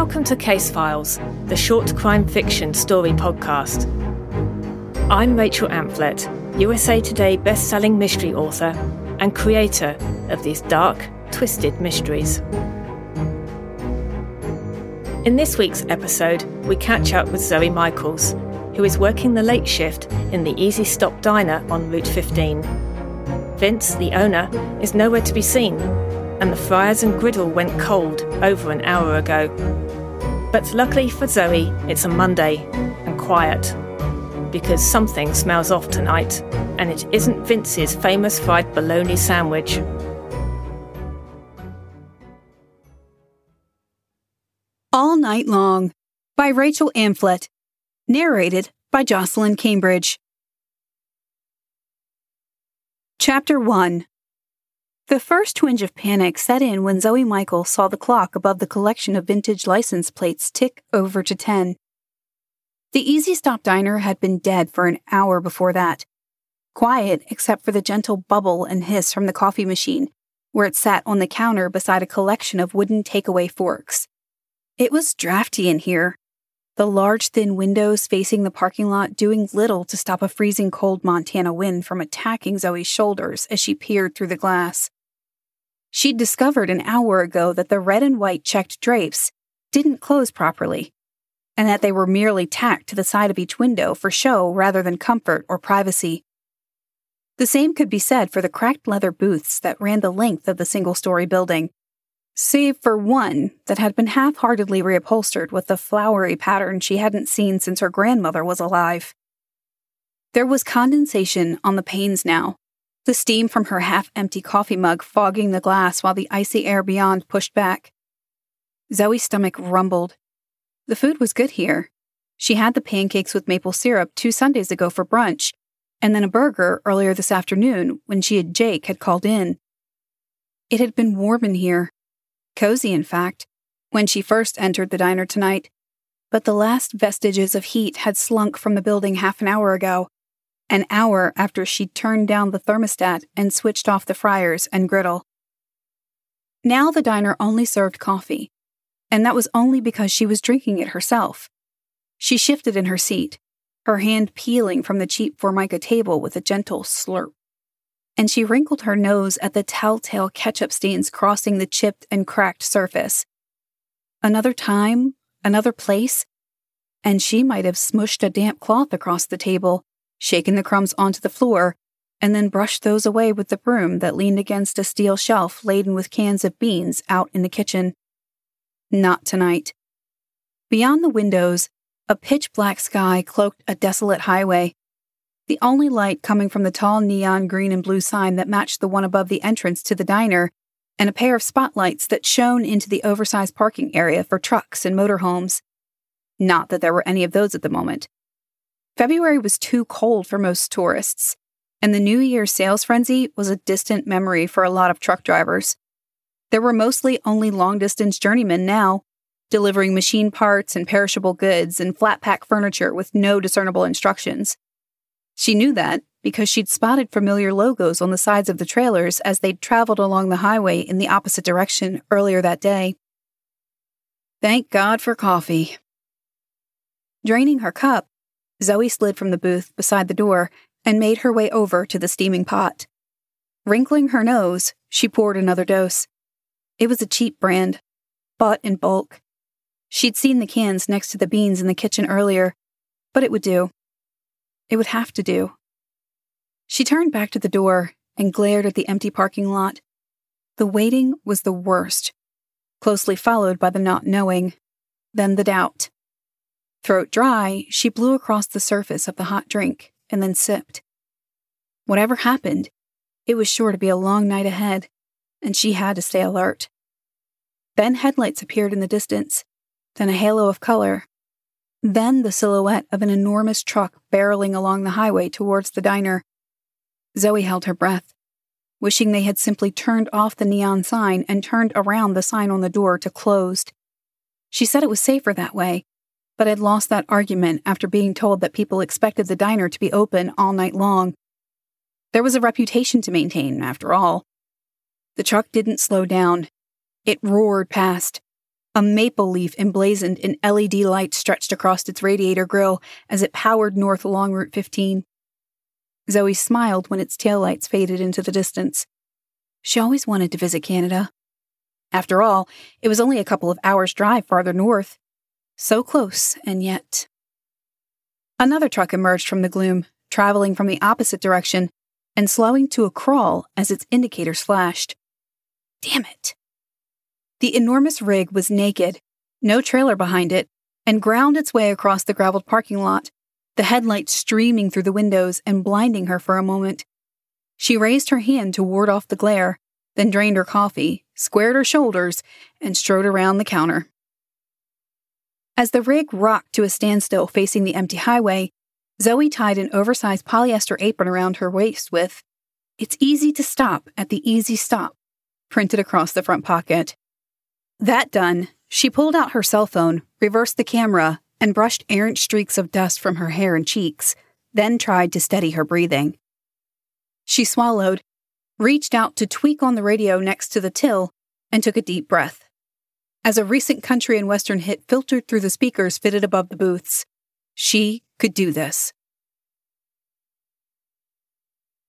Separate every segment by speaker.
Speaker 1: Welcome to Case Files, the short crime fiction story podcast. I'm Rachel Amphlett, USA Today best-selling mystery author and creator of these dark, twisted mysteries. In this week's episode, we catch up with Zoe Michaels, who is working the late shift in the Easy Stop Diner on Route 15. Vince, the owner, is nowhere to be seen, and the fryers and griddle went cold over an hour ago. But luckily for Zoe, it's a Monday and quiet. Because something smells off tonight, and it isn't Vince's famous fried bologna sandwich.
Speaker 2: All Night Long by Rachel Amphlett. Narrated by Jocelyn Cambridge. Chapter 1 The first twinge of panic set in when Zoe Michaels saw the clock above the collection of vintage license plates tick over to 10. The Easy Stop Diner had been dead for an hour before that. Quiet except for the gentle bubble and hiss from the coffee machine, where it sat on the counter beside a collection of wooden takeaway forks. It was drafty in here, the large, thin windows facing the parking lot doing little to stop a freezing cold Montana wind from attacking Zoe's shoulders as she peered through the glass. She'd discovered an hour ago that the red and white checked drapes didn't close properly, and that they were merely tacked to the side of each window for show rather than comfort or privacy. The same could be said for the cracked leather booths that ran the length of the single story building save for one that had been half heartedly reupholstered with the flowery pattern she hadn't seen since her grandmother was alive. There was condensation on the panes now, the steam from her half empty coffee mug fogging the glass while the icy air beyond pushed back. Zoe's stomach rumbled. The food was good here. She had the pancakes with maple syrup two Sundays ago for brunch, and then a burger earlier this afternoon when she and Jake had called in. It had been warm in here, Cozy, in fact, when she first entered the diner tonight, but the last vestiges of heat had slunk from the building half an hour ago, an hour after she'd turned down the thermostat and switched off the fryers and griddle. Now the diner only served coffee, and that was only because she was drinking it herself. She shifted in her seat, her hand peeling from the cheap Formica table with a gentle slurp and she wrinkled her nose at the telltale ketchup stains crossing the chipped and cracked surface. Another time, another place, and she might have smushed a damp cloth across the table, shaken the crumbs onto the floor, and then brushed those away with the broom that leaned against a steel shelf laden with cans of beans out in the kitchen. Not tonight. Beyond the windows, a pitch black sky cloaked a desolate highway, the only light coming from the tall neon green and blue sign that matched the one above the entrance to the diner, and a pair of spotlights that shone into the oversized parking area for trucks and motorhomes. Not that there were any of those at the moment. February was too cold for most tourists, and the New Year's sales frenzy was a distant memory for a lot of truck drivers. There were mostly only long distance journeymen now, delivering machine parts and perishable goods and flat pack furniture with no discernible instructions. She knew that because she'd spotted familiar logos on the sides of the trailers as they'd traveled along the highway in the opposite direction earlier that day. Thank God for coffee. Draining her cup, Zoe slid from the booth beside the door and made her way over to the steaming pot. Wrinkling her nose, she poured another dose. It was a cheap brand, bought in bulk. She'd seen the cans next to the beans in the kitchen earlier, but it would do. It would have to do. She turned back to the door and glared at the empty parking lot. The waiting was the worst, closely followed by the not knowing, then the doubt. Throat dry, she blew across the surface of the hot drink and then sipped. Whatever happened, it was sure to be a long night ahead, and she had to stay alert. Then headlights appeared in the distance, then a halo of color, then the silhouette of an enormous truck barreling along the highway towards the diner. Zoe held her breath, wishing they had simply turned off the neon sign and turned around the sign on the door to closed. She said it was safer that way, but had lost that argument after being told that people expected the diner to be open all night long. There was a reputation to maintain, after all. The truck didn't slow down. It roared past, A maple leaf emblazoned in LED light stretched across its radiator grill as it powered north along Route 15. Zoe smiled when its taillights faded into the distance. She always wanted to visit Canada. After all, it was only a couple of hours' drive farther north. So close, and yet. Another truck emerged from the gloom, traveling from the opposite direction and slowing to a crawl as its indicators flashed. Damn it. The enormous rig was naked, no trailer behind it, and ground its way across the graveled parking lot, the headlights streaming through the windows and blinding her for a moment. She raised her hand to ward off the glare, then drained her coffee, squared her shoulders, and strode around the counter. As the rig rocked to a standstill facing the empty highway, Zoe tied an oversized polyester apron around her waist with, It's easy to stop at the easy stop, printed across the front pocket. That done, she pulled out her cell phone, reversed the camera, and brushed errant streaks of dust from her hair and cheeks, then tried to steady her breathing. She swallowed, reached out to tweak on the radio next to the till, and took a deep breath. As a recent country and western hit filtered through the speakers fitted above the booths, she could do this.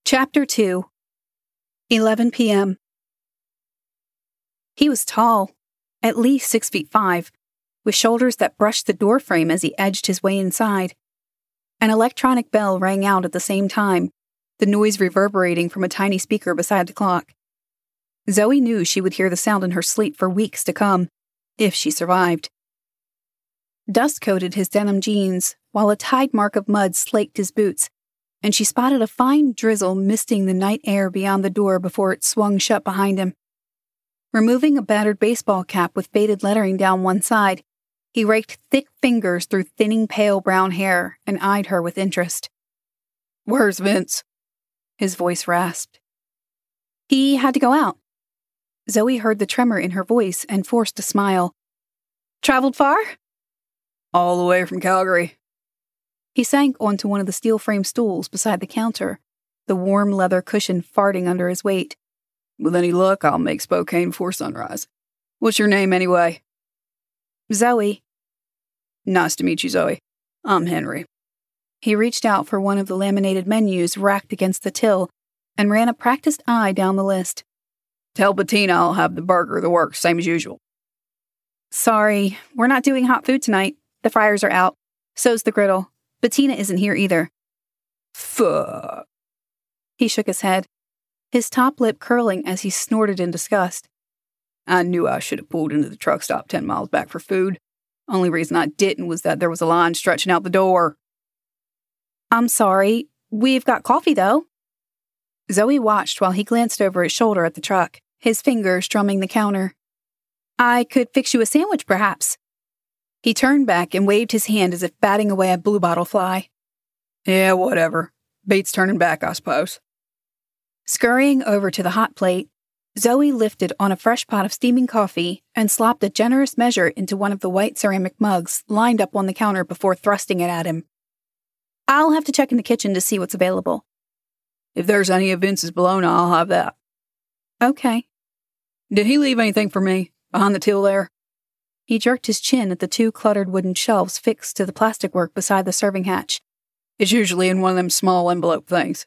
Speaker 2: Chapter 2 11 p.m. He was tall, at least six feet five, with shoulders that brushed the doorframe as he edged his way inside. An electronic bell rang out at the same time, the noise reverberating from a tiny speaker beside the clock. Zoe knew she would hear the sound in her sleep for weeks to come, if she survived. Dust coated his denim jeans, while a tide mark of mud slaked his boots, and she spotted a fine drizzle misting the night air beyond the door before it swung shut behind him. Removing a battered baseball cap with faded lettering down one side, he raked thick fingers through thinning pale brown hair and eyed her with interest. Where's Vince? His voice rasped. He had to go out. Zoe heard the tremor in her voice and forced a smile. Traveled far? All the way from Calgary. He sank onto one of the steel frame stools beside the counter, the warm leather cushion farting under his weight. With any luck, I'll make Spokane before sunrise. What's your name, anyway? Zoe. Nice to meet you, Zoe. I'm Henry. He reached out for one of the laminated menus racked against the till and ran a practiced eye down the list. Tell Bettina I'll have the burger, the works, same as usual. Sorry, we're not doing hot food tonight. The fryers are out. So's the griddle. Bettina isn't here either. Fuck. He shook his head his top lip curling as he snorted in disgust. I knew I should have pulled into the truck stop 10 miles back for food. Only reason I didn't was that there was a line stretching out the door. I'm sorry. We've got coffee, though. Zoe watched while he glanced over his shoulder at the truck, his fingers drumming the counter. I could fix you a sandwich, perhaps. He turned back and waved his hand as if batting away a bluebottle fly. Yeah, whatever. Beats turning back, I suppose. Scurrying over to the hot plate, Zoe lifted on a fresh pot of steaming coffee and slopped a generous measure into one of the white ceramic mugs lined up on the counter before thrusting it at him. I'll have to check in the kitchen to see what's available. If there's any of Vince's bologna, I'll have that. Okay. Did he leave anything for me behind the till there? He jerked his chin at the two cluttered wooden shelves fixed to the plastic work beside the serving hatch. It's usually in one of them small envelope things.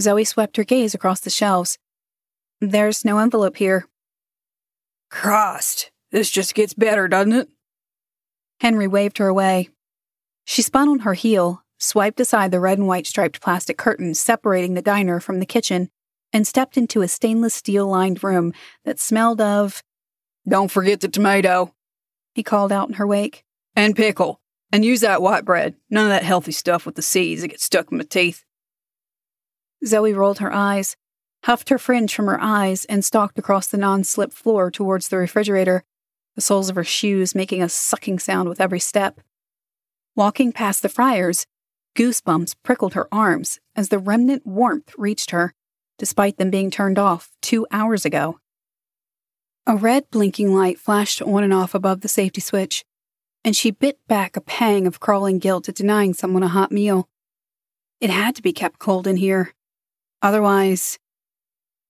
Speaker 2: Zoe swept her gaze across the shelves. There's no envelope here. Crossed. this just gets better, doesn't it? Henry waved her away. She spun on her heel, swiped aside the red and white striped plastic curtains separating the diner from the kitchen, and stepped into a stainless steel lined room that smelled of. Don't forget the tomato, he called out in her wake. And pickle. And use that white bread. None of that healthy stuff with the seeds that get stuck in my teeth. Zoe rolled her eyes, huffed her fringe from her eyes, and stalked across the non slip floor towards the refrigerator, the soles of her shoes making a sucking sound with every step. Walking past the fryers, goosebumps prickled her arms as the remnant warmth reached her, despite them being turned off two hours ago. A red blinking light flashed on and off above the safety switch, and she bit back a pang of crawling guilt at denying someone a hot meal. It had to be kept cold in here. Otherwise,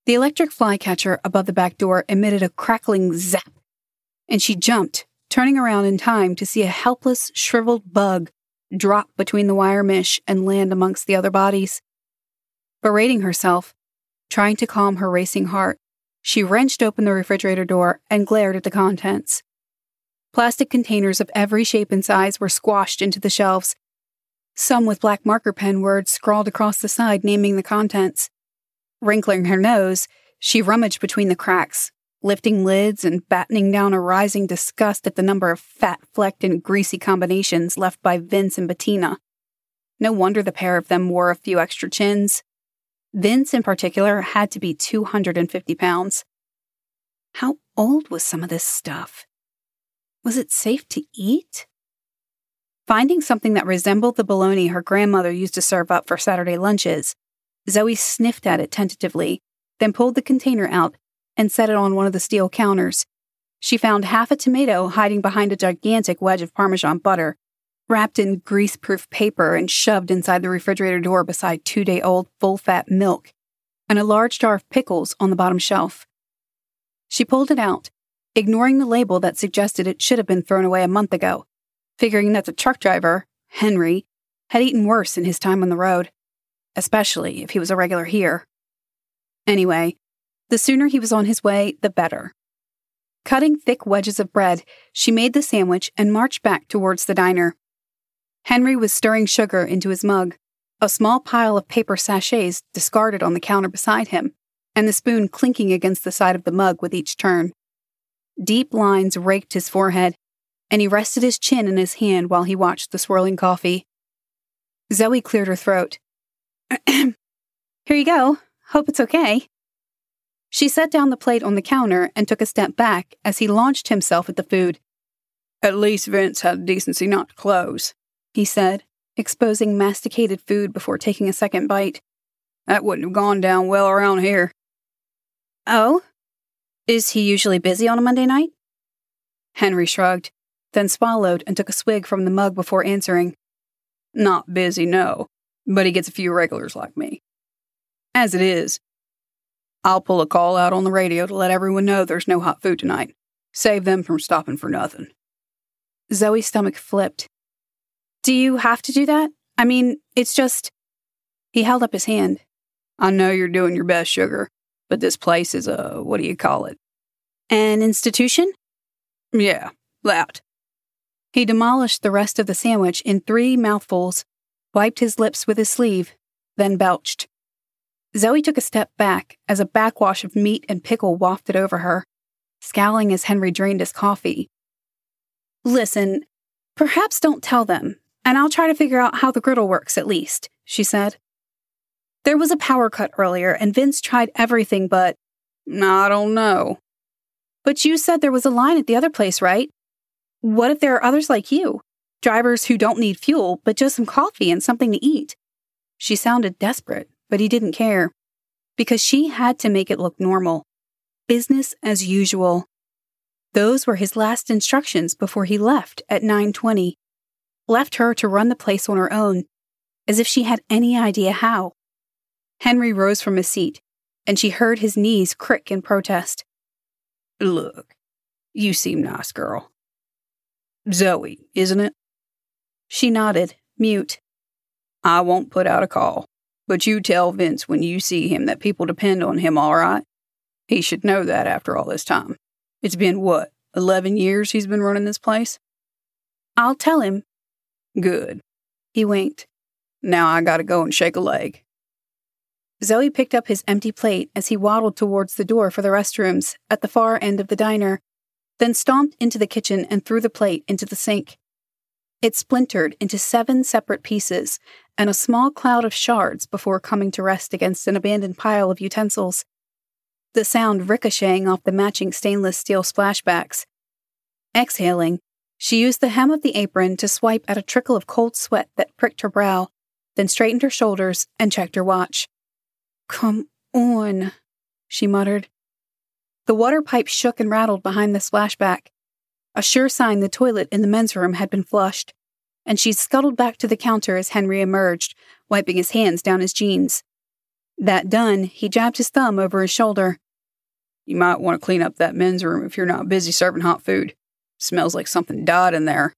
Speaker 2: the electric flycatcher above the back door emitted a crackling zap, and she jumped, turning around in time to see a helpless, shriveled bug drop between the wire mesh and land amongst the other bodies. Berating herself, trying to calm her racing heart, she wrenched open the refrigerator door and glared at the contents. Plastic containers of every shape and size were squashed into the shelves, some with black marker pen words scrawled across the side naming the contents. Wrinkling her nose, she rummaged between the cracks, lifting lids and battening down a rising disgust at the number of fat flecked and greasy combinations left by Vince and Bettina. No wonder the pair of them wore a few extra chins. Vince, in particular, had to be 250 pounds. How old was some of this stuff? Was it safe to eat? Finding something that resembled the bologna her grandmother used to serve up for Saturday lunches, Zoe sniffed at it tentatively, then pulled the container out and set it on one of the steel counters. She found half a tomato hiding behind a gigantic wedge of Parmesan butter, wrapped in grease proof paper and shoved inside the refrigerator door beside two day old full fat milk, and a large jar of pickles on the bottom shelf. She pulled it out, ignoring the label that suggested it should have been thrown away a month ago, figuring that the truck driver, Henry, had eaten worse in his time on the road, especially if he was a regular here. Anyway, the sooner he was on his way, the better. Cutting thick wedges of bread, she made the sandwich and marched back towards the diner. Henry was stirring sugar into his mug, a small pile of paper sachets discarded on the counter beside him, and the spoon clinking against the side of the mug with each turn. Deep lines raked his forehead, and he rested his chin in his hand while he watched the swirling coffee. Zoe cleared her throat. Here you go. Hope it's okay. She set down the plate on the counter and took a step back as he launched himself at the food.
Speaker 3: At least Vince had the decency not to close, he said, exposing masticated food before taking a second bite. That wouldn't have gone down well around here.
Speaker 2: Oh? Is he usually busy on a Monday night?
Speaker 3: Henry shrugged, then swallowed and took a swig from the mug before answering. Not busy, no, but he gets a few regulars like me. As it is, I'll pull a call out on the radio to let everyone know there's no hot food tonight. Save them from stopping for nothing.
Speaker 2: Zoe's stomach flipped. Do you have to do that? I mean, it's just. He held up his hand.
Speaker 3: I know you're doing your best, Sugar, but this place is a. what do you call it?
Speaker 2: An institution?
Speaker 3: Yeah, that.
Speaker 2: He demolished the rest of the sandwich in three mouthfuls, wiped his lips with his sleeve, then belched. Zoe took a step back as a backwash of meat and pickle wafted over her, scowling as Henry drained his coffee. Listen, perhaps don't tell them, and I'll try to figure out how the griddle works at least, she said. There was a power cut earlier, and Vince tried everything but.
Speaker 3: I don't know.
Speaker 2: But you said there was a line at the other place, right? What if there are others like you? Drivers who don't need fuel, but just some coffee and something to eat? She sounded desperate but he didn't care. Because she had to make it look normal. Business as usual. Those were his last instructions before he left at 9:20. Left her to run the place on her own, as if she had any idea how. Henry rose from his seat, and she heard his knees crick in protest.
Speaker 3: Look, you seem nice, girl. Zoe, isn't it?
Speaker 2: She nodded, mute.
Speaker 3: I won't put out a call. But you tell Vince when you see him that people depend on him, all right? He should know that after all this time. It's been what, 11 years he's been running this place?
Speaker 2: I'll tell him.
Speaker 3: Good.
Speaker 2: He winked.
Speaker 3: Now I gotta go and shake a leg.
Speaker 2: Zoe picked up his empty plate as he waddled towards the door for the restrooms at the far end of the diner, then stomped into the kitchen and threw the plate into the sink. It splintered into seven separate pieces and a small cloud of shards before coming to rest against an abandoned pile of utensils. The sound ricocheting off the matching stainless steel splashbacks. Exhaling, she used the hem of the apron to swipe at a trickle of cold sweat that pricked her brow, then straightened her shoulders and checked her watch. Come on, she muttered. The water pipe shook and rattled behind the splashback, a sure sign the toilet in the men's room had been flushed, and she scuttled back to the counter as Henry emerged, wiping his hands down his jeans. That done, he jabbed his thumb over his shoulder.
Speaker 3: You might want to clean up that men's room if you're not busy serving hot food. Smells like something died in there.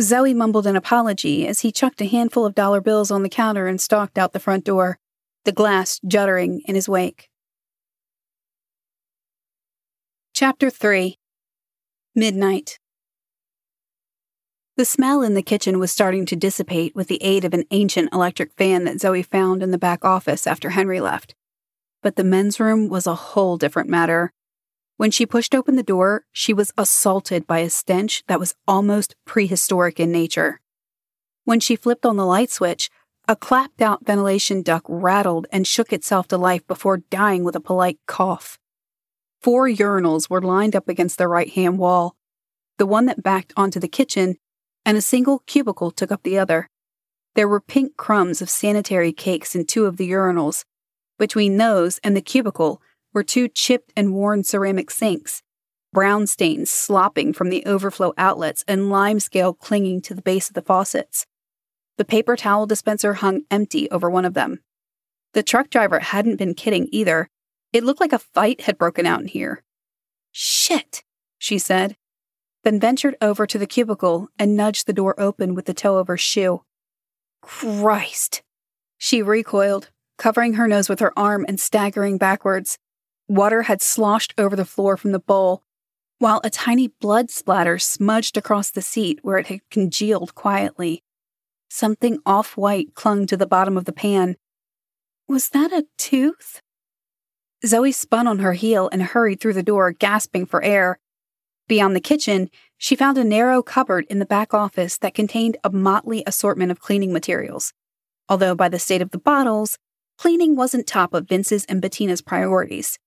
Speaker 2: Zoe mumbled an apology as he chucked a handful of dollar bills on the counter and stalked out the front door, the glass juddering in his wake. Chapter 3 Midnight The smell in the kitchen was starting to dissipate with the aid of an ancient electric fan that Zoe found in the back office after Henry left. But the men's room was a whole different matter. When she pushed open the door, she was assaulted by a stench that was almost prehistoric in nature. When she flipped on the light switch, a clapped out ventilation duct rattled and shook itself to life before dying with a polite cough. Four urinals were lined up against the right hand wall, the one that backed onto the kitchen, and a single cubicle took up the other. There were pink crumbs of sanitary cakes in two of the urinals. Between those and the cubicle, were two chipped and worn ceramic sinks, brown stains slopping from the overflow outlets and lime scale clinging to the base of the faucets. The paper towel dispenser hung empty over one of them. The truck driver hadn't been kidding either. It looked like a fight had broken out in here. Shit, she said, then ventured over to the cubicle and nudged the door open with the toe of her shoe. Christ! She recoiled, covering her nose with her arm and staggering backwards. Water had sloshed over the floor from the bowl, while a tiny blood splatter smudged across the seat where it had congealed quietly. Something off white clung to the bottom of the pan. Was that a tooth? Zoe spun on her heel and hurried through the door, gasping for air. Beyond the kitchen, she found a narrow cupboard in the back office that contained a motley assortment of cleaning materials. Although, by the state of the bottles, cleaning wasn't top of Vince's and Bettina's priorities.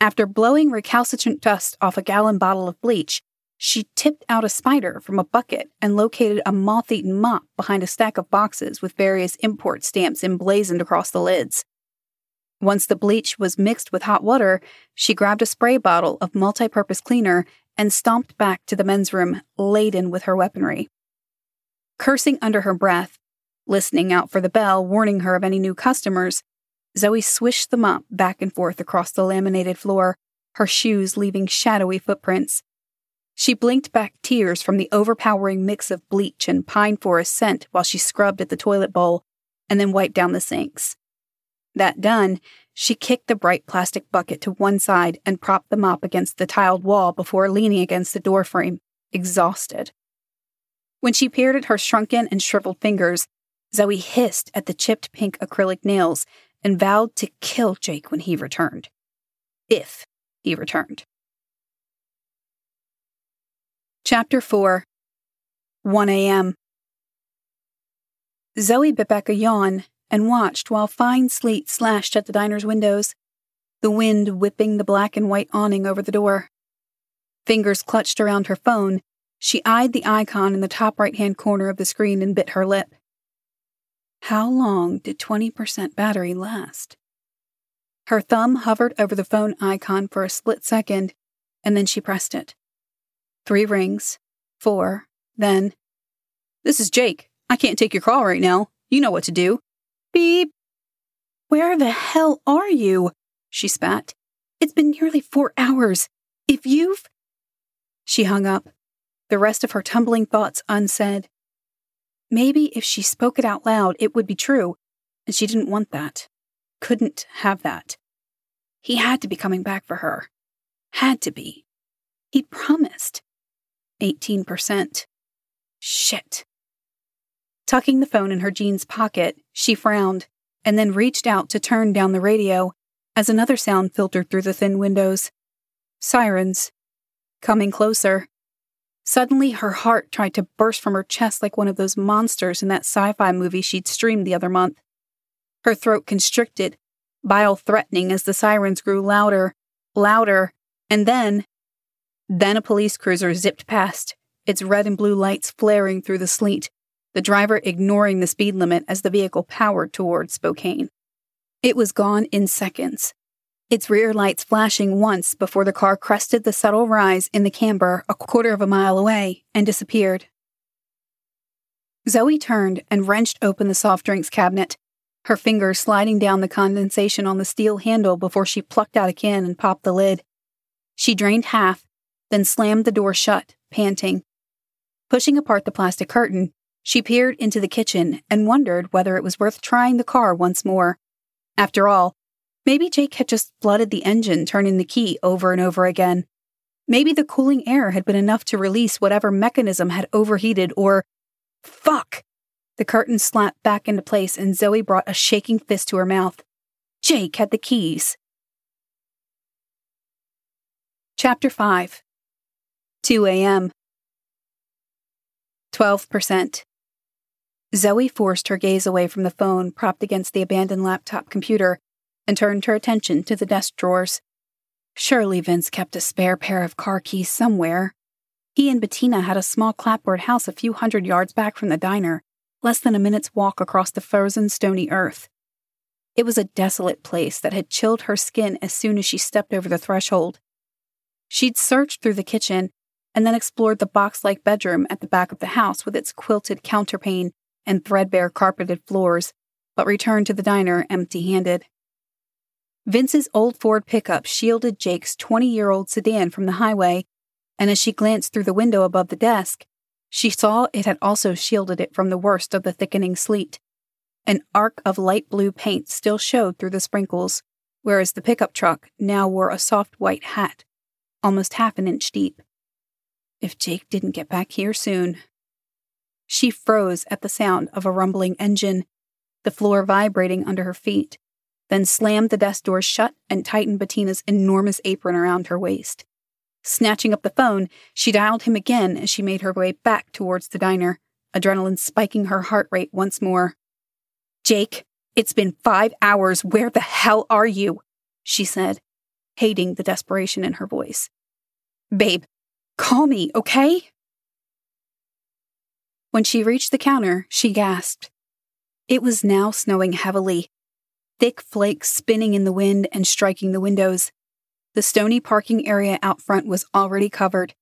Speaker 2: After blowing recalcitrant dust off a gallon bottle of bleach, she tipped out a spider from a bucket and located a moth eaten mop behind a stack of boxes with various import stamps emblazoned across the lids. Once the bleach was mixed with hot water, she grabbed a spray bottle of multi purpose cleaner and stomped back to the men's room laden with her weaponry. Cursing under her breath, listening out for the bell warning her of any new customers, Zoe swished the mop back and forth across the laminated floor, her shoes leaving shadowy footprints. She blinked back tears from the overpowering mix of bleach and pine forest scent while she scrubbed at the toilet bowl and then wiped down the sinks. That done, she kicked the bright plastic bucket to one side and propped the mop against the tiled wall before leaning against the doorframe, exhausted. When she peered at her shrunken and shriveled fingers, Zoe hissed at the chipped pink acrylic nails and vowed to kill Jake when he returned. If he returned. Chapter 4 1 a.m. Zoe bit back a yawn and watched while fine sleet slashed at the diner's windows, the wind whipping the black and white awning over the door. Fingers clutched around her phone, she eyed the icon in the top right hand corner of the screen and bit her lip. How long did 20% battery last? Her thumb hovered over the phone icon for a split second, and then she pressed it. Three rings, four, then. This is Jake. I can't take your call right now. You know what to do. Beep. Where the hell are you? She spat. It's been nearly four hours. If you've. She hung up, the rest of her tumbling thoughts unsaid. Maybe if she spoke it out loud, it would be true, and she didn't want that. Couldn't have that. He had to be coming back for her. Had to be. He'd promised. 18%. Shit. Tucking the phone in her jeans pocket, she frowned and then reached out to turn down the radio as another sound filtered through the thin windows. Sirens. Coming closer. Suddenly, her heart tried to burst from her chest like one of those monsters in that sci fi movie she'd streamed the other month. Her throat constricted, bile threatening as the sirens grew louder, louder, and then. Then a police cruiser zipped past, its red and blue lights flaring through the sleet, the driver ignoring the speed limit as the vehicle powered towards Spokane. It was gone in seconds, its rear lights flashing once before the car crested the subtle rise in the camber a quarter of a mile away and disappeared. Zoe turned and wrenched open the soft drinks cabinet, her fingers sliding down the condensation on the steel handle before she plucked out a can and popped the lid. She drained half, then slammed the door shut, panting. Pushing apart the plastic curtain, she peered into the kitchen and wondered whether it was worth trying the car once more. After all, maybe Jake had just flooded the engine, turning the key over and over again. Maybe the cooling air had been enough to release whatever mechanism had overheated, or. Fuck! The curtain slapped back into place and Zoe brought a shaking fist to her mouth. Jake had the keys. Chapter 5 2 a.m. 12%. Zoe forced her gaze away from the phone propped against the abandoned laptop computer and turned her attention to the desk drawers. Surely Vince kept a spare pair of car keys somewhere. He and Bettina had a small clapboard house a few hundred yards back from the diner, less than a minute's walk across the frozen, stony earth. It was a desolate place that had chilled her skin as soon as she stepped over the threshold. She'd searched through the kitchen and then explored the box like bedroom at the back of the house with its quilted counterpane and threadbare carpeted floors, but returned to the diner empty handed. Vince's old Ford pickup shielded Jake's 20 year old sedan from the highway, and as she glanced through the window above the desk, she saw it had also shielded it from the worst of the thickening sleet. An arc of light blue paint still showed through the sprinkles, whereas the pickup truck now wore a soft white hat, almost half an inch deep. If Jake didn't get back here soon. She froze at the sound of a rumbling engine, the floor vibrating under her feet, then slammed the desk door shut and tightened Bettina's enormous apron around her waist. Snatching up the phone, she dialed him again as she made her way back towards the diner, adrenaline spiking her heart rate once more. Jake, it's been five hours. Where the hell are you? She said, hating the desperation in her voice. Babe, call me, okay? When she reached the counter, she gasped. It was now snowing heavily, thick flakes spinning in the wind and striking the windows. The stony parking area out front was already covered,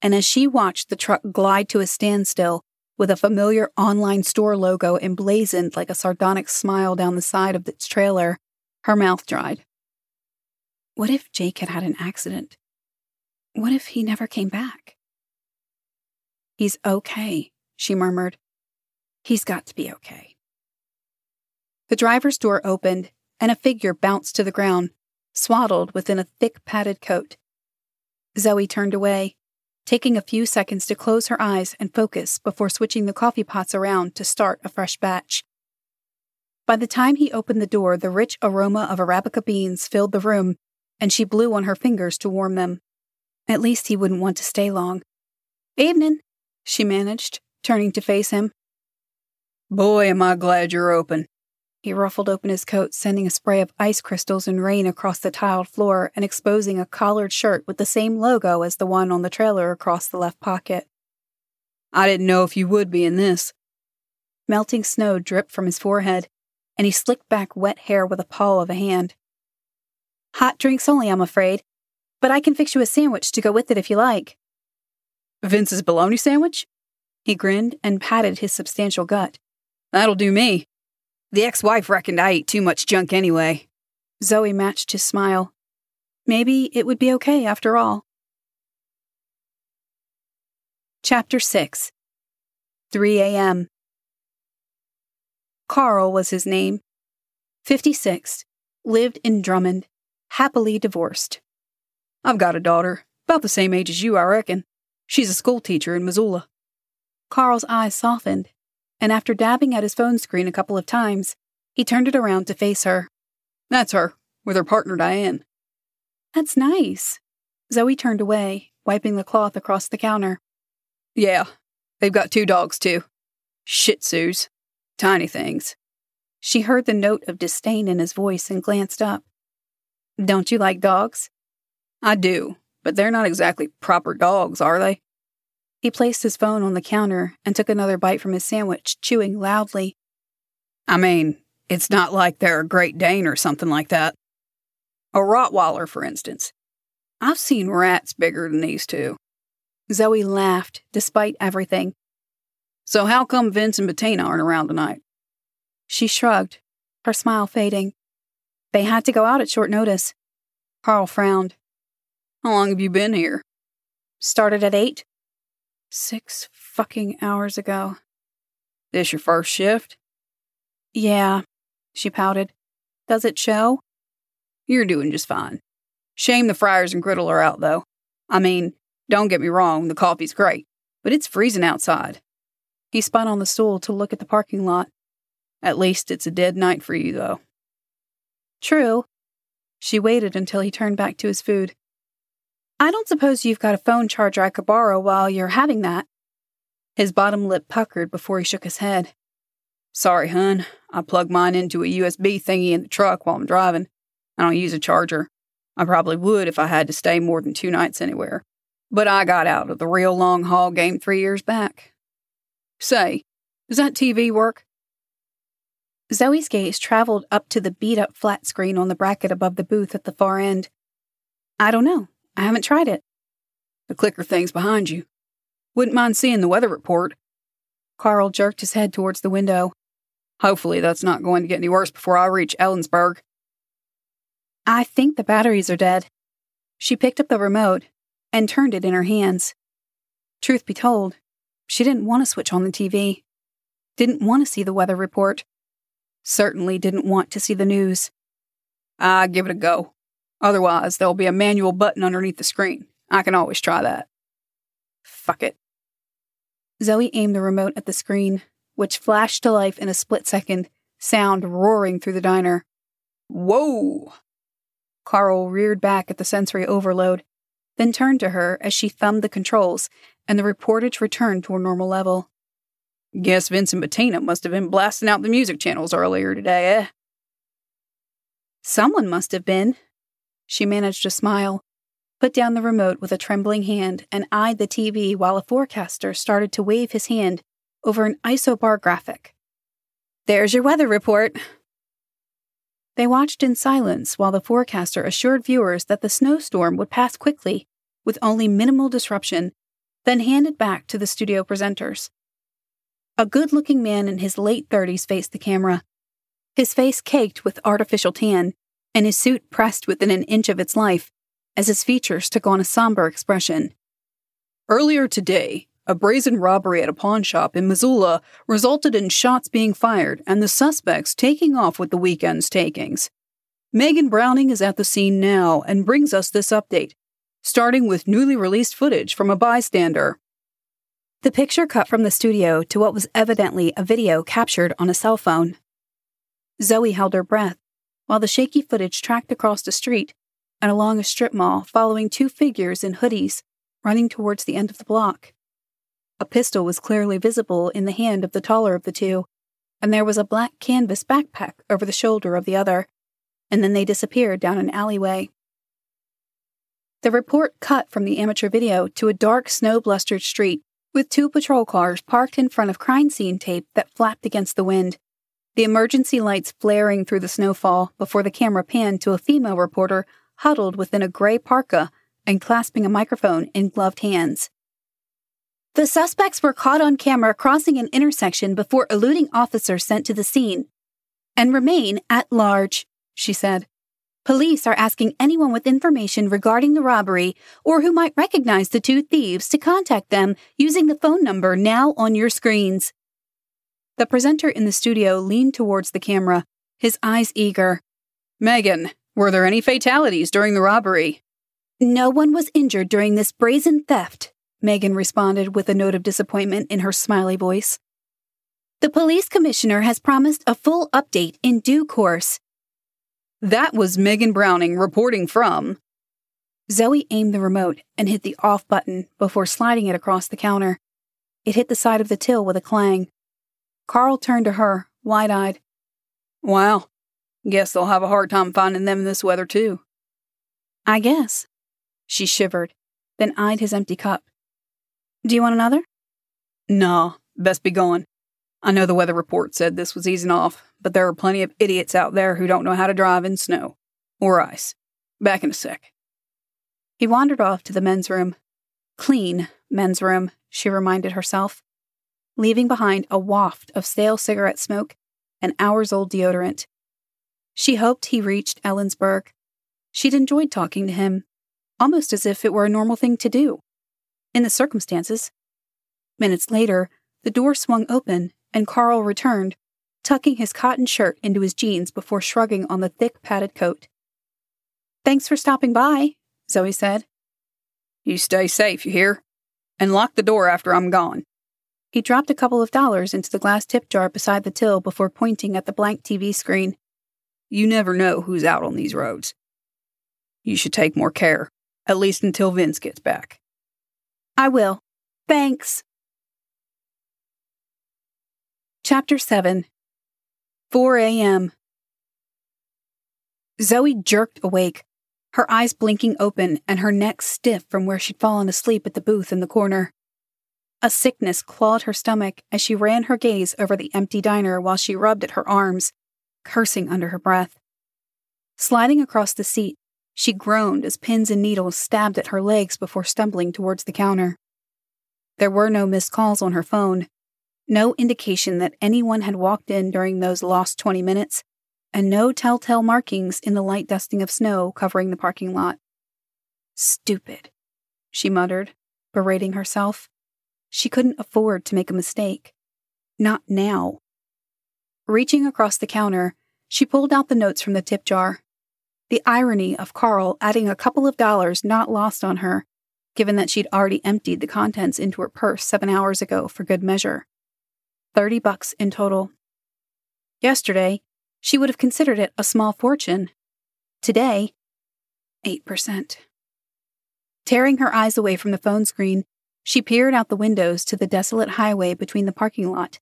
Speaker 2: and as she watched the truck glide to a standstill, with a familiar online store logo emblazoned like a sardonic smile down the side of its trailer, her mouth dried. What if Jake had had an accident? What if he never came back? He's okay, she murmured. He's got to be okay. The driver's door opened, and a figure bounced to the ground, swaddled within a thick padded coat. Zoe turned away, taking a few seconds to close her eyes and focus before switching the coffee pots around to start a fresh batch. By the time he opened the door, the rich aroma of Arabica beans filled the room, and she blew on her fingers to warm them. At least he wouldn't want to stay long. Evening, she managed, turning to face him.
Speaker 3: Boy, am I glad you're open.
Speaker 2: He ruffled open his coat, sending a spray of ice crystals and rain across the tiled floor and exposing a collared shirt with the same logo as the one on the trailer across the left pocket.
Speaker 3: I didn't know if you would be in this.
Speaker 2: Melting snow dripped from his forehead, and he slicked back wet hair with a paw of a hand. Hot drinks only, I'm afraid, but I can fix you a sandwich to go with it if you like.
Speaker 3: Vince's bologna sandwich?
Speaker 2: He grinned and patted his substantial gut.
Speaker 3: That'll do me. The ex wife reckoned I ate too much junk anyway.
Speaker 2: Zoe matched his smile. Maybe it would be okay after all. Chapter 6 3 a.m. Carl was his name. 56, lived in Drummond, happily divorced.
Speaker 3: I've got a daughter, about the same age as you, I reckon. She's a school teacher in Missoula.
Speaker 2: Carl's eyes softened and after dabbing at his phone screen a couple of times, he turned it around to face her.
Speaker 3: That's her, with her partner Diane.
Speaker 2: That's nice. Zoe turned away, wiping the cloth across the counter.
Speaker 3: Yeah, they've got two dogs too. Shih Tzus. Tiny things.
Speaker 2: She heard the note of disdain in his voice and glanced up. Don't you like dogs?
Speaker 3: I do, but they're not exactly proper dogs, are they?
Speaker 2: He placed his phone on the counter and took another bite from his sandwich, chewing loudly.
Speaker 3: I mean, it's not like they're a Great Dane or something like that. A Rottweiler, for instance. I've seen rats bigger than these two.
Speaker 2: Zoe laughed, despite everything.
Speaker 3: So how come Vince and Bettina aren't around tonight?
Speaker 2: She shrugged, her smile fading. They had to go out at short notice. Carl frowned.
Speaker 3: How long have you been here?
Speaker 2: Started at eight.
Speaker 3: Six fucking hours ago. This your first shift? Yeah, she pouted. Does it show? You're doing just fine. Shame the fryers and griddle are out, though. I mean, don't get me wrong, the coffee's great, but it's freezing outside. He spun on the stool to look at the parking lot. At least it's a dead night for you, though. True. She waited until he turned back to his food. I don't suppose you've got a phone charger I could borrow while you're having that. His bottom lip puckered before he shook his head. Sorry, hun. I plug mine into a USB thingy in the truck while I'm driving. I don't use a charger. I probably would if I had to stay more than two nights anywhere. But I got out of the real long haul game three years back. Say, does that TV work?
Speaker 2: Zoe's gaze traveled up to the beat up flat screen on the bracket above the booth at the far end. I don't know. I haven't tried it.
Speaker 3: The clicker thing's behind you. Wouldn't mind seeing the weather report. Carl jerked his head towards the window. Hopefully, that's not going to get any worse before I reach Ellensburg.
Speaker 2: I think the batteries are dead. She picked up the remote and turned it in her hands. Truth be told, she didn't want to switch on the TV, didn't want to see the weather report, certainly didn't want to see the news.
Speaker 3: Ah, give it a go. Otherwise, there'll be a manual button underneath the screen. I can always try that. Fuck it.
Speaker 2: Zoe aimed the remote at the screen, which flashed to life in a split second, sound roaring through the diner.
Speaker 3: Whoa!
Speaker 2: Carl reared back at the sensory overload, then turned to her as she thumbed the controls and the reportage returned to a normal level.
Speaker 3: Guess Vince and Bettina must have been blasting out the music channels earlier today, eh?
Speaker 2: Someone must have been. She managed to smile, put down the remote with a trembling hand, and eyed the TV while a forecaster started to wave his hand over an isobar graphic. There's your weather report. They watched in silence while the forecaster assured viewers that the snowstorm would pass quickly, with only minimal disruption, then handed back to the studio presenters. A good looking man in his late 30s faced the camera, his face caked with artificial tan, and his suit pressed within an inch of its life as his features took on a somber expression.
Speaker 3: Earlier today, a brazen robbery at a pawn shop in Missoula resulted in shots being fired and the suspects taking off with the weekend's takings. Megan Browning is at the scene now and brings us this update starting with newly released footage from a bystander.
Speaker 2: The picture cut from the studio to what was evidently a video captured on a cell phone. Zoe held her breath while the shaky footage tracked across the street and along a strip mall following two figures in hoodies running towards the end of the block. A pistol was clearly visible in the hand of the taller of the two, and there was a black canvas backpack over the shoulder of the other, and then they disappeared down an alleyway. The report cut from the amateur video to a dark, snow blustered street with two patrol cars parked in front of crime scene tape that flapped against the wind. The emergency lights flaring through the snowfall before the camera panned to a female reporter huddled within a gray parka and clasping a microphone in gloved hands. The suspects were caught on camera crossing an intersection before eluding officers sent to the scene and remain at large, she said. Police are asking anyone with information regarding the robbery or who might recognize the two thieves to contact them using the phone number now on your screens. The presenter in the studio leaned towards the camera, his eyes eager.
Speaker 3: Megan, were there any fatalities during the robbery?
Speaker 2: No one was injured during this brazen theft, Megan responded with a note of disappointment in her smiley voice. The police commissioner has promised a full update in due course.
Speaker 3: That was Megan Browning reporting from.
Speaker 2: Zoe aimed the remote and hit the off button before sliding it across the counter. It hit the side of the till with a clang. Carl turned to her, wide eyed.
Speaker 3: Wow. Guess they'll have a hard time finding them in this weather, too.
Speaker 2: I guess. She shivered, then eyed his empty cup. Do you want another?
Speaker 3: No, best be going. I know the weather report said this was easing off, but there are plenty of idiots out there who don't know how to drive in snow or ice. Back in a sec.
Speaker 2: He wandered off to the men's room. Clean men's room, she reminded herself, leaving behind a waft of stale cigarette smoke and hours old deodorant. She hoped he reached Ellensburg. She'd enjoyed talking to him, almost as if it were a normal thing to do. In the circumstances, Minutes later, the door swung open and Carl returned, tucking his cotton shirt into his jeans before shrugging on the thick padded coat. Thanks for stopping by, Zoe said.
Speaker 3: You stay safe, you hear? And lock the door after I'm gone.
Speaker 2: He dropped a couple of dollars into the glass tip jar beside the till before pointing at the blank TV screen.
Speaker 3: You never know who's out on these roads. You should take more care, at least until Vince gets back.
Speaker 2: I will. Thanks. Chapter 7 4 a.m. Zoe jerked awake, her eyes blinking open and her neck stiff from where she'd fallen asleep at the booth in the corner. A sickness clawed her stomach as she ran her gaze over the empty diner while she rubbed at her arms, cursing under her breath. Sliding across the seat, she groaned as pins and needles stabbed at her legs before stumbling towards the counter. There were no missed calls on her phone, no indication that anyone had walked in during those lost 20 minutes, and no telltale markings in the light dusting of snow covering the parking lot. Stupid, she muttered, berating herself. She couldn't afford to make a mistake. Not now. Reaching across the counter, she pulled out the notes from the tip jar. The irony of Carl adding a couple of dollars not lost on her, given that she'd already emptied the contents into her purse seven hours ago for good measure. Thirty bucks in total. Yesterday, she would have considered it a small fortune. Today, 8%. Tearing her eyes away from the phone screen, she peered out the windows to the desolate highway between the parking lot,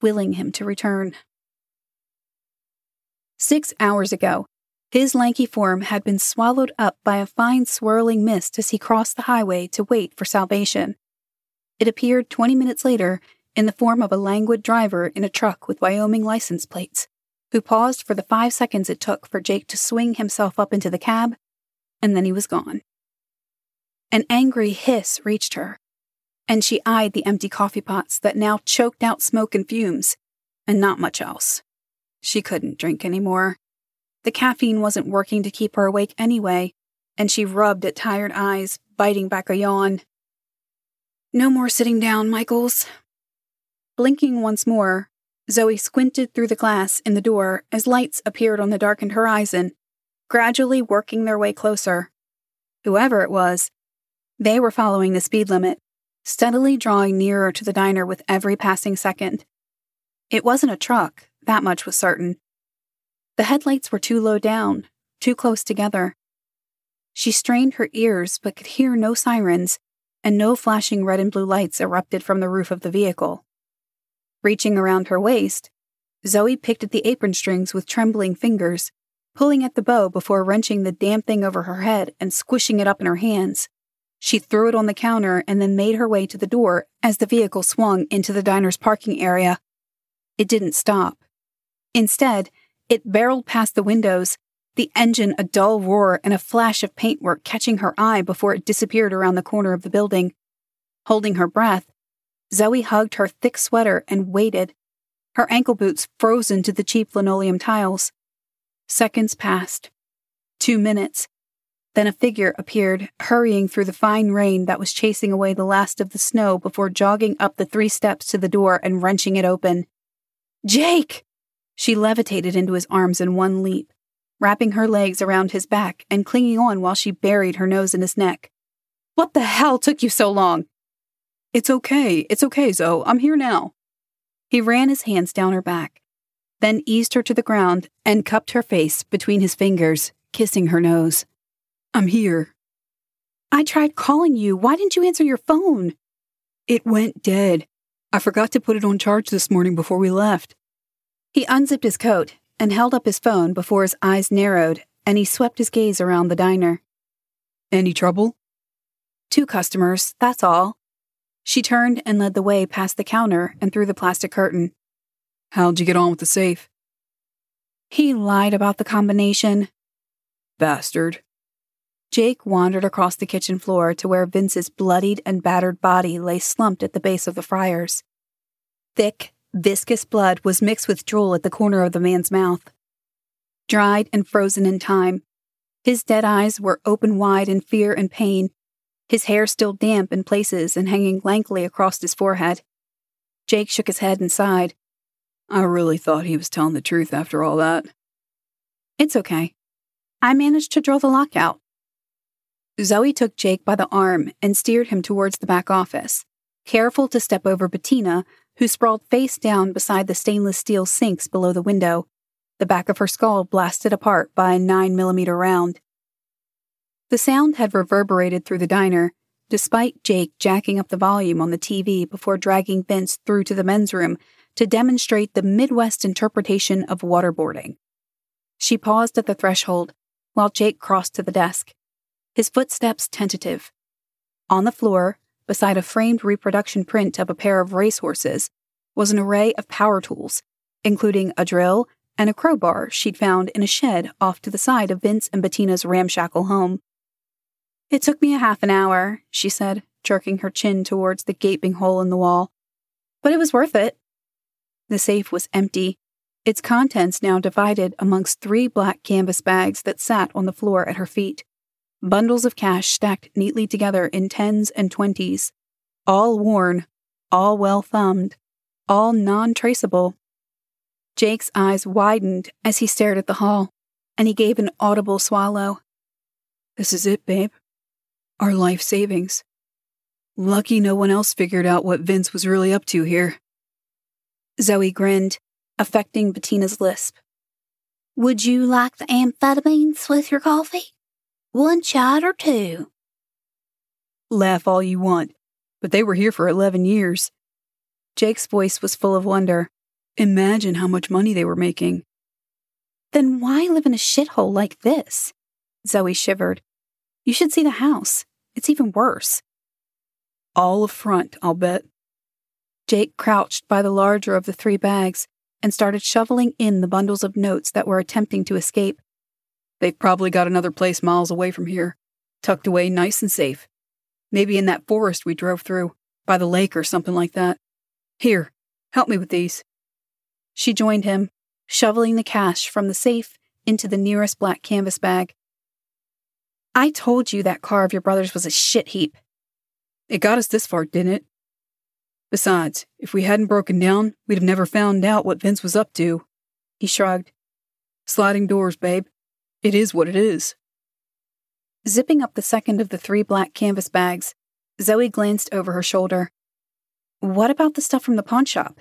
Speaker 2: willing him to return. Six hours ago, his lanky form had been swallowed up by a fine swirling mist as he crossed the highway to wait for salvation. It appeared 20 minutes later in the form of a languid driver in a truck with Wyoming license plates who paused for the five seconds it took for Jake to swing himself up into the cab, and then he was gone. An angry hiss reached her, and she eyed the empty coffee pots that now choked out smoke and fumes, and not much else. She couldn't drink anymore. The caffeine wasn't working to keep her awake anyway, and she rubbed at tired eyes, biting back a yawn. No more sitting down, Michaels. Blinking once more, Zoe squinted through the glass in the door as lights appeared on the darkened horizon, gradually working their way closer. Whoever it was, they were following the speed limit, steadily drawing nearer to the diner with every passing second. It wasn't a truck, that much was certain. The headlights were too low down, too close together. She strained her ears but could hear no sirens, and no flashing red and blue lights erupted from the roof of the vehicle. Reaching around her waist, Zoe picked at the apron strings with trembling fingers, pulling at the bow before wrenching the damn thing over her head and squishing it up in her hands. She threw it on the counter and then made her way to the door as the vehicle swung into the diner's parking area. It didn't stop. Instead, it barreled past the windows, the engine a dull roar and a flash of paintwork catching her eye before it disappeared around the corner of the building. Holding her breath, Zoe hugged her thick sweater and waited, her ankle boots frozen to the cheap linoleum tiles. Seconds passed. Two minutes. Then a figure appeared, hurrying through the fine rain that was chasing away the last of the snow before jogging up the three steps to the door and wrenching it open. Jake! She levitated into his arms in one leap, wrapping her legs around his back and clinging on while she buried her nose in his neck. What the hell took you so long?
Speaker 3: It's okay, it's okay, Zoe. I'm here now.
Speaker 2: He ran his hands down her back, then eased her to the ground and cupped her face between his fingers, kissing her nose.
Speaker 3: I'm here.
Speaker 2: I tried calling you. Why didn't you answer your phone?
Speaker 3: It went dead. I forgot to put it on charge this morning before we left.
Speaker 2: He unzipped his coat and held up his phone before his eyes narrowed and he swept his gaze around the diner.
Speaker 3: Any trouble?
Speaker 2: Two customers, that's all. She turned and led the way past the counter and through the plastic curtain.
Speaker 3: How'd you get on with the safe?
Speaker 2: He lied about the combination.
Speaker 3: Bastard.
Speaker 2: Jake wandered across the kitchen floor to where Vince's bloodied and battered body lay slumped at the base of the fryers. Thick, viscous blood was mixed with drool at the corner of the man's mouth. Dried and frozen in time, his dead eyes were open wide in fear and pain his hair still damp in places and hanging lankly across his forehead. Jake shook his head and sighed.
Speaker 3: I really thought he was telling the truth after all that.
Speaker 2: It's okay. I managed to drill the lock out. Zoe took Jake by the arm and steered him towards the back office, careful to step over Bettina, who sprawled face down beside the stainless steel sinks below the window, the back of her skull blasted apart by a 9 millimeter round. The sound had reverberated through the diner, despite Jake jacking up the volume on the TV before dragging Vince through to the men's room to demonstrate the Midwest interpretation of waterboarding. She paused at the threshold while Jake crossed to the desk, his footsteps tentative. On the floor, beside a framed reproduction print of a pair of racehorses, was an array of power tools, including a drill and a crowbar she'd found in a shed off to the side of Vince and Bettina's ramshackle home. It took me a half an hour, she said, jerking her chin towards the gaping hole in the wall. But it was worth it. The safe was empty, its contents now divided amongst three black canvas bags that sat on the floor at her feet. Bundles of cash stacked neatly together in tens and twenties, all worn, all well thumbed, all non traceable. Jake's eyes widened as he stared at the haul, and he gave an audible swallow.
Speaker 3: This is it, babe. Our life savings. Lucky no one else figured out what Vince was really up to here.
Speaker 2: Zoe grinned, affecting Bettina's lisp. Would you like the amphetamines with your coffee? One shot or two?
Speaker 3: Laugh all you want, but they were here for 11 years. Jake's voice was full of wonder. Imagine how much money they were making.
Speaker 2: Then why live in a shithole like this? Zoe shivered. You should see the house. It's even worse.
Speaker 3: All a front, I'll bet.
Speaker 2: Jake crouched by the larger of the three bags and started shoveling in the bundles of notes that were attempting to escape.
Speaker 3: They've probably got another place miles away from here, tucked away nice and safe. Maybe in that forest we drove through, by the lake or something like that. Here, help me with these. She joined him, shoveling the cash from the safe into the nearest black canvas bag.
Speaker 2: I told you that car of your brother's was a shit heap.
Speaker 3: It got us this far, didn't it? Besides, if we hadn't broken down, we'd have never found out what Vince was up to. He shrugged. Sliding doors, babe. It is what it is.
Speaker 2: Zipping up the second of the three black canvas bags, Zoe glanced over her shoulder. What about the stuff from the pawn shop?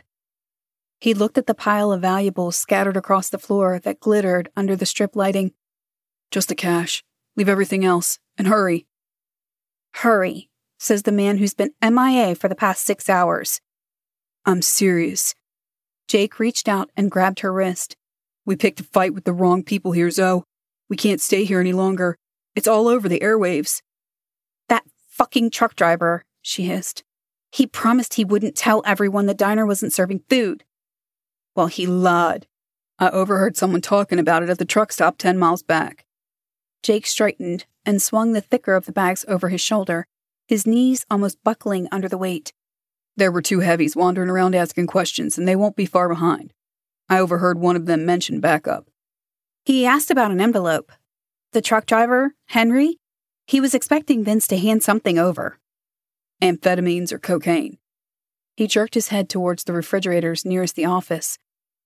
Speaker 2: He looked at the pile of valuables scattered across the floor that glittered under the strip lighting.
Speaker 3: Just the cash. Leave everything else, and hurry.
Speaker 2: Hurry, says the man who's been MIA for the past six hours.
Speaker 3: I'm serious.
Speaker 2: Jake reached out and grabbed her wrist.
Speaker 3: We picked a fight with the wrong people here, Zoe. We can't stay here any longer. It's all over the airwaves.
Speaker 2: That fucking truck driver, she hissed. He promised he wouldn't tell everyone the diner wasn't serving food.
Speaker 3: Well, he lied. I overheard someone talking about it at the truck stop 10 miles back.
Speaker 2: Jake straightened and swung the thicker of the bags over his shoulder, his knees almost buckling under the weight.
Speaker 3: There were two heavies wandering around asking questions, and they won't be far behind. I overheard one of them mention backup.
Speaker 2: He asked about an envelope. The truck driver, Henry, he was expecting Vince to hand something over.
Speaker 3: Amphetamines or cocaine. He jerked his head towards the refrigerators nearest the office,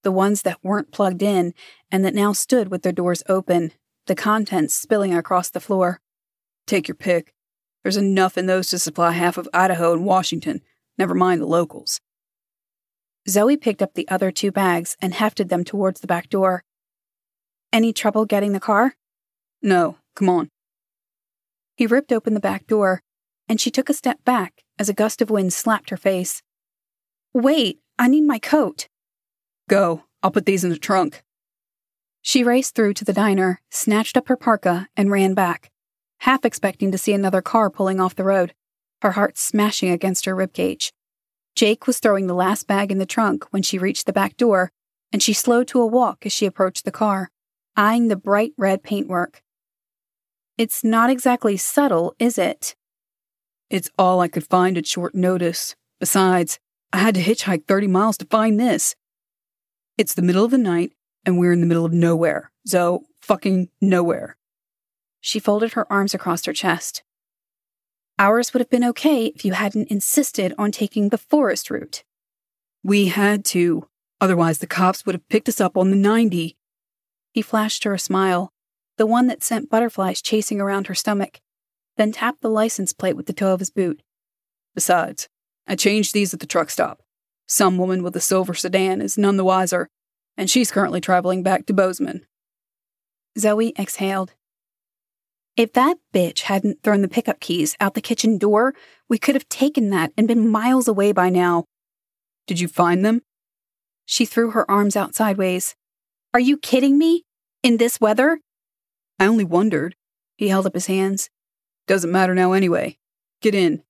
Speaker 3: the ones that weren't plugged in and that now stood with their doors open, the contents spilling across the floor. Take your pick. There's enough in those to supply half of Idaho and Washington, never mind the locals.
Speaker 2: Zoe picked up the other two bags and hefted them towards the back door. Any trouble getting the car?
Speaker 3: No, come on.
Speaker 2: He ripped open the back door, and she took a step back as a gust of wind slapped her face. Wait, I need my coat.
Speaker 3: Go, I'll put these in the trunk.
Speaker 2: She raced through to the diner, snatched up her parka, and ran back, half expecting to see another car pulling off the road, her heart smashing against her ribcage. Jake was throwing the last bag in the trunk when she reached the back door, and she slowed to a walk as she approached the car, eyeing the bright red paintwork. It's not exactly subtle, is it?
Speaker 3: It's all I could find at short notice. Besides, I had to hitchhike 30 miles to find this. It's the middle of the night, and we're in the middle of nowhere. So, fucking nowhere.
Speaker 2: She folded her arms across her chest. Ours would have been okay if you hadn't insisted on taking the forest route.
Speaker 3: We had to, otherwise, the cops would have picked us up on the 90.
Speaker 2: He flashed her a smile, the one that sent butterflies chasing around her stomach, then tapped the license plate with the toe of his boot.
Speaker 3: Besides, I changed these at the truck stop. Some woman with a silver sedan is none the wiser, and she's currently traveling back to Bozeman.
Speaker 2: Zoe exhaled. If that bitch hadn't thrown the pickup keys out the kitchen door, we could have taken that and been miles away by now.
Speaker 3: Did you find them?
Speaker 2: She threw her arms out sideways. Are you kidding me? In this weather?
Speaker 3: I only wondered. He held up his hands. Doesn't matter now anyway. Get in.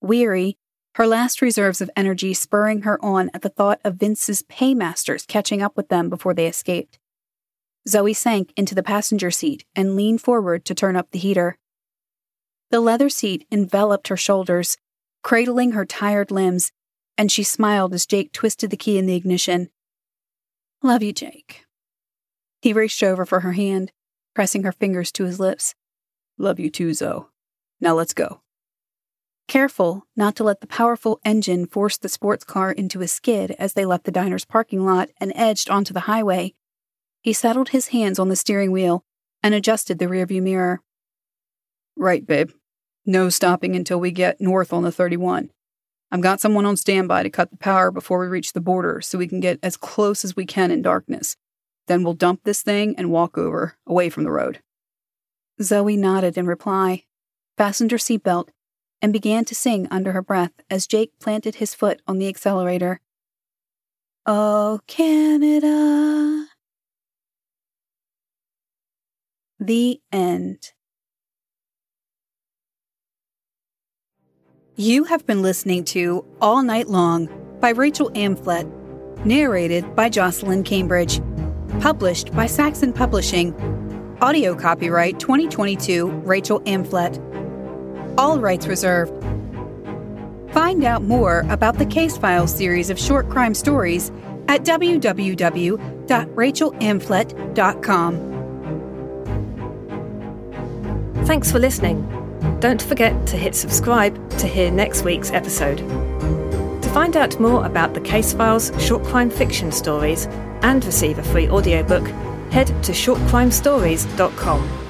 Speaker 2: Weary, her last reserves of energy spurring her on at the thought of Vince's paymasters catching up with them before they escaped. Zoe sank into the passenger seat and leaned forward to turn up the heater. The leather seat enveloped her shoulders, cradling her tired limbs and she smiled as Jake twisted the key in the ignition. Love you, Jake. He reached over for her hand, pressing her fingers to his lips.
Speaker 3: Love you too, Zoe. Now let's go.
Speaker 2: Careful not to let the powerful engine force the sports car into a skid as they left the diner's parking lot and edged onto the highway, he settled his hands on the steering wheel and adjusted the rearview mirror.
Speaker 3: Right, babe. No stopping until we get north on the 31. I've got someone on standby to cut the power before we reach the border so we can get as close as we can in darkness. Then we'll dump this thing and walk over, away from the road.
Speaker 2: Zoe nodded in reply, fastened her seatbelt, and began to sing under her breath as Jake planted his foot on the accelerator. Oh, Canada. The end. You have been listening to All Night Long by Rachel Amphlett, narrated by Jocelyn Cambridge, published by Saxon Publishing. Audio copyright 2022 Rachel Amphlett. All rights reserved. Find out more about the Case Files series of short crime stories at www.rachelamphlett.com. Thanks for listening. Don't forget to hit subscribe to hear next week's episode. To find out more about the Case Files short crime fiction stories and receive a free audiobook, head to shortcrimestories.com.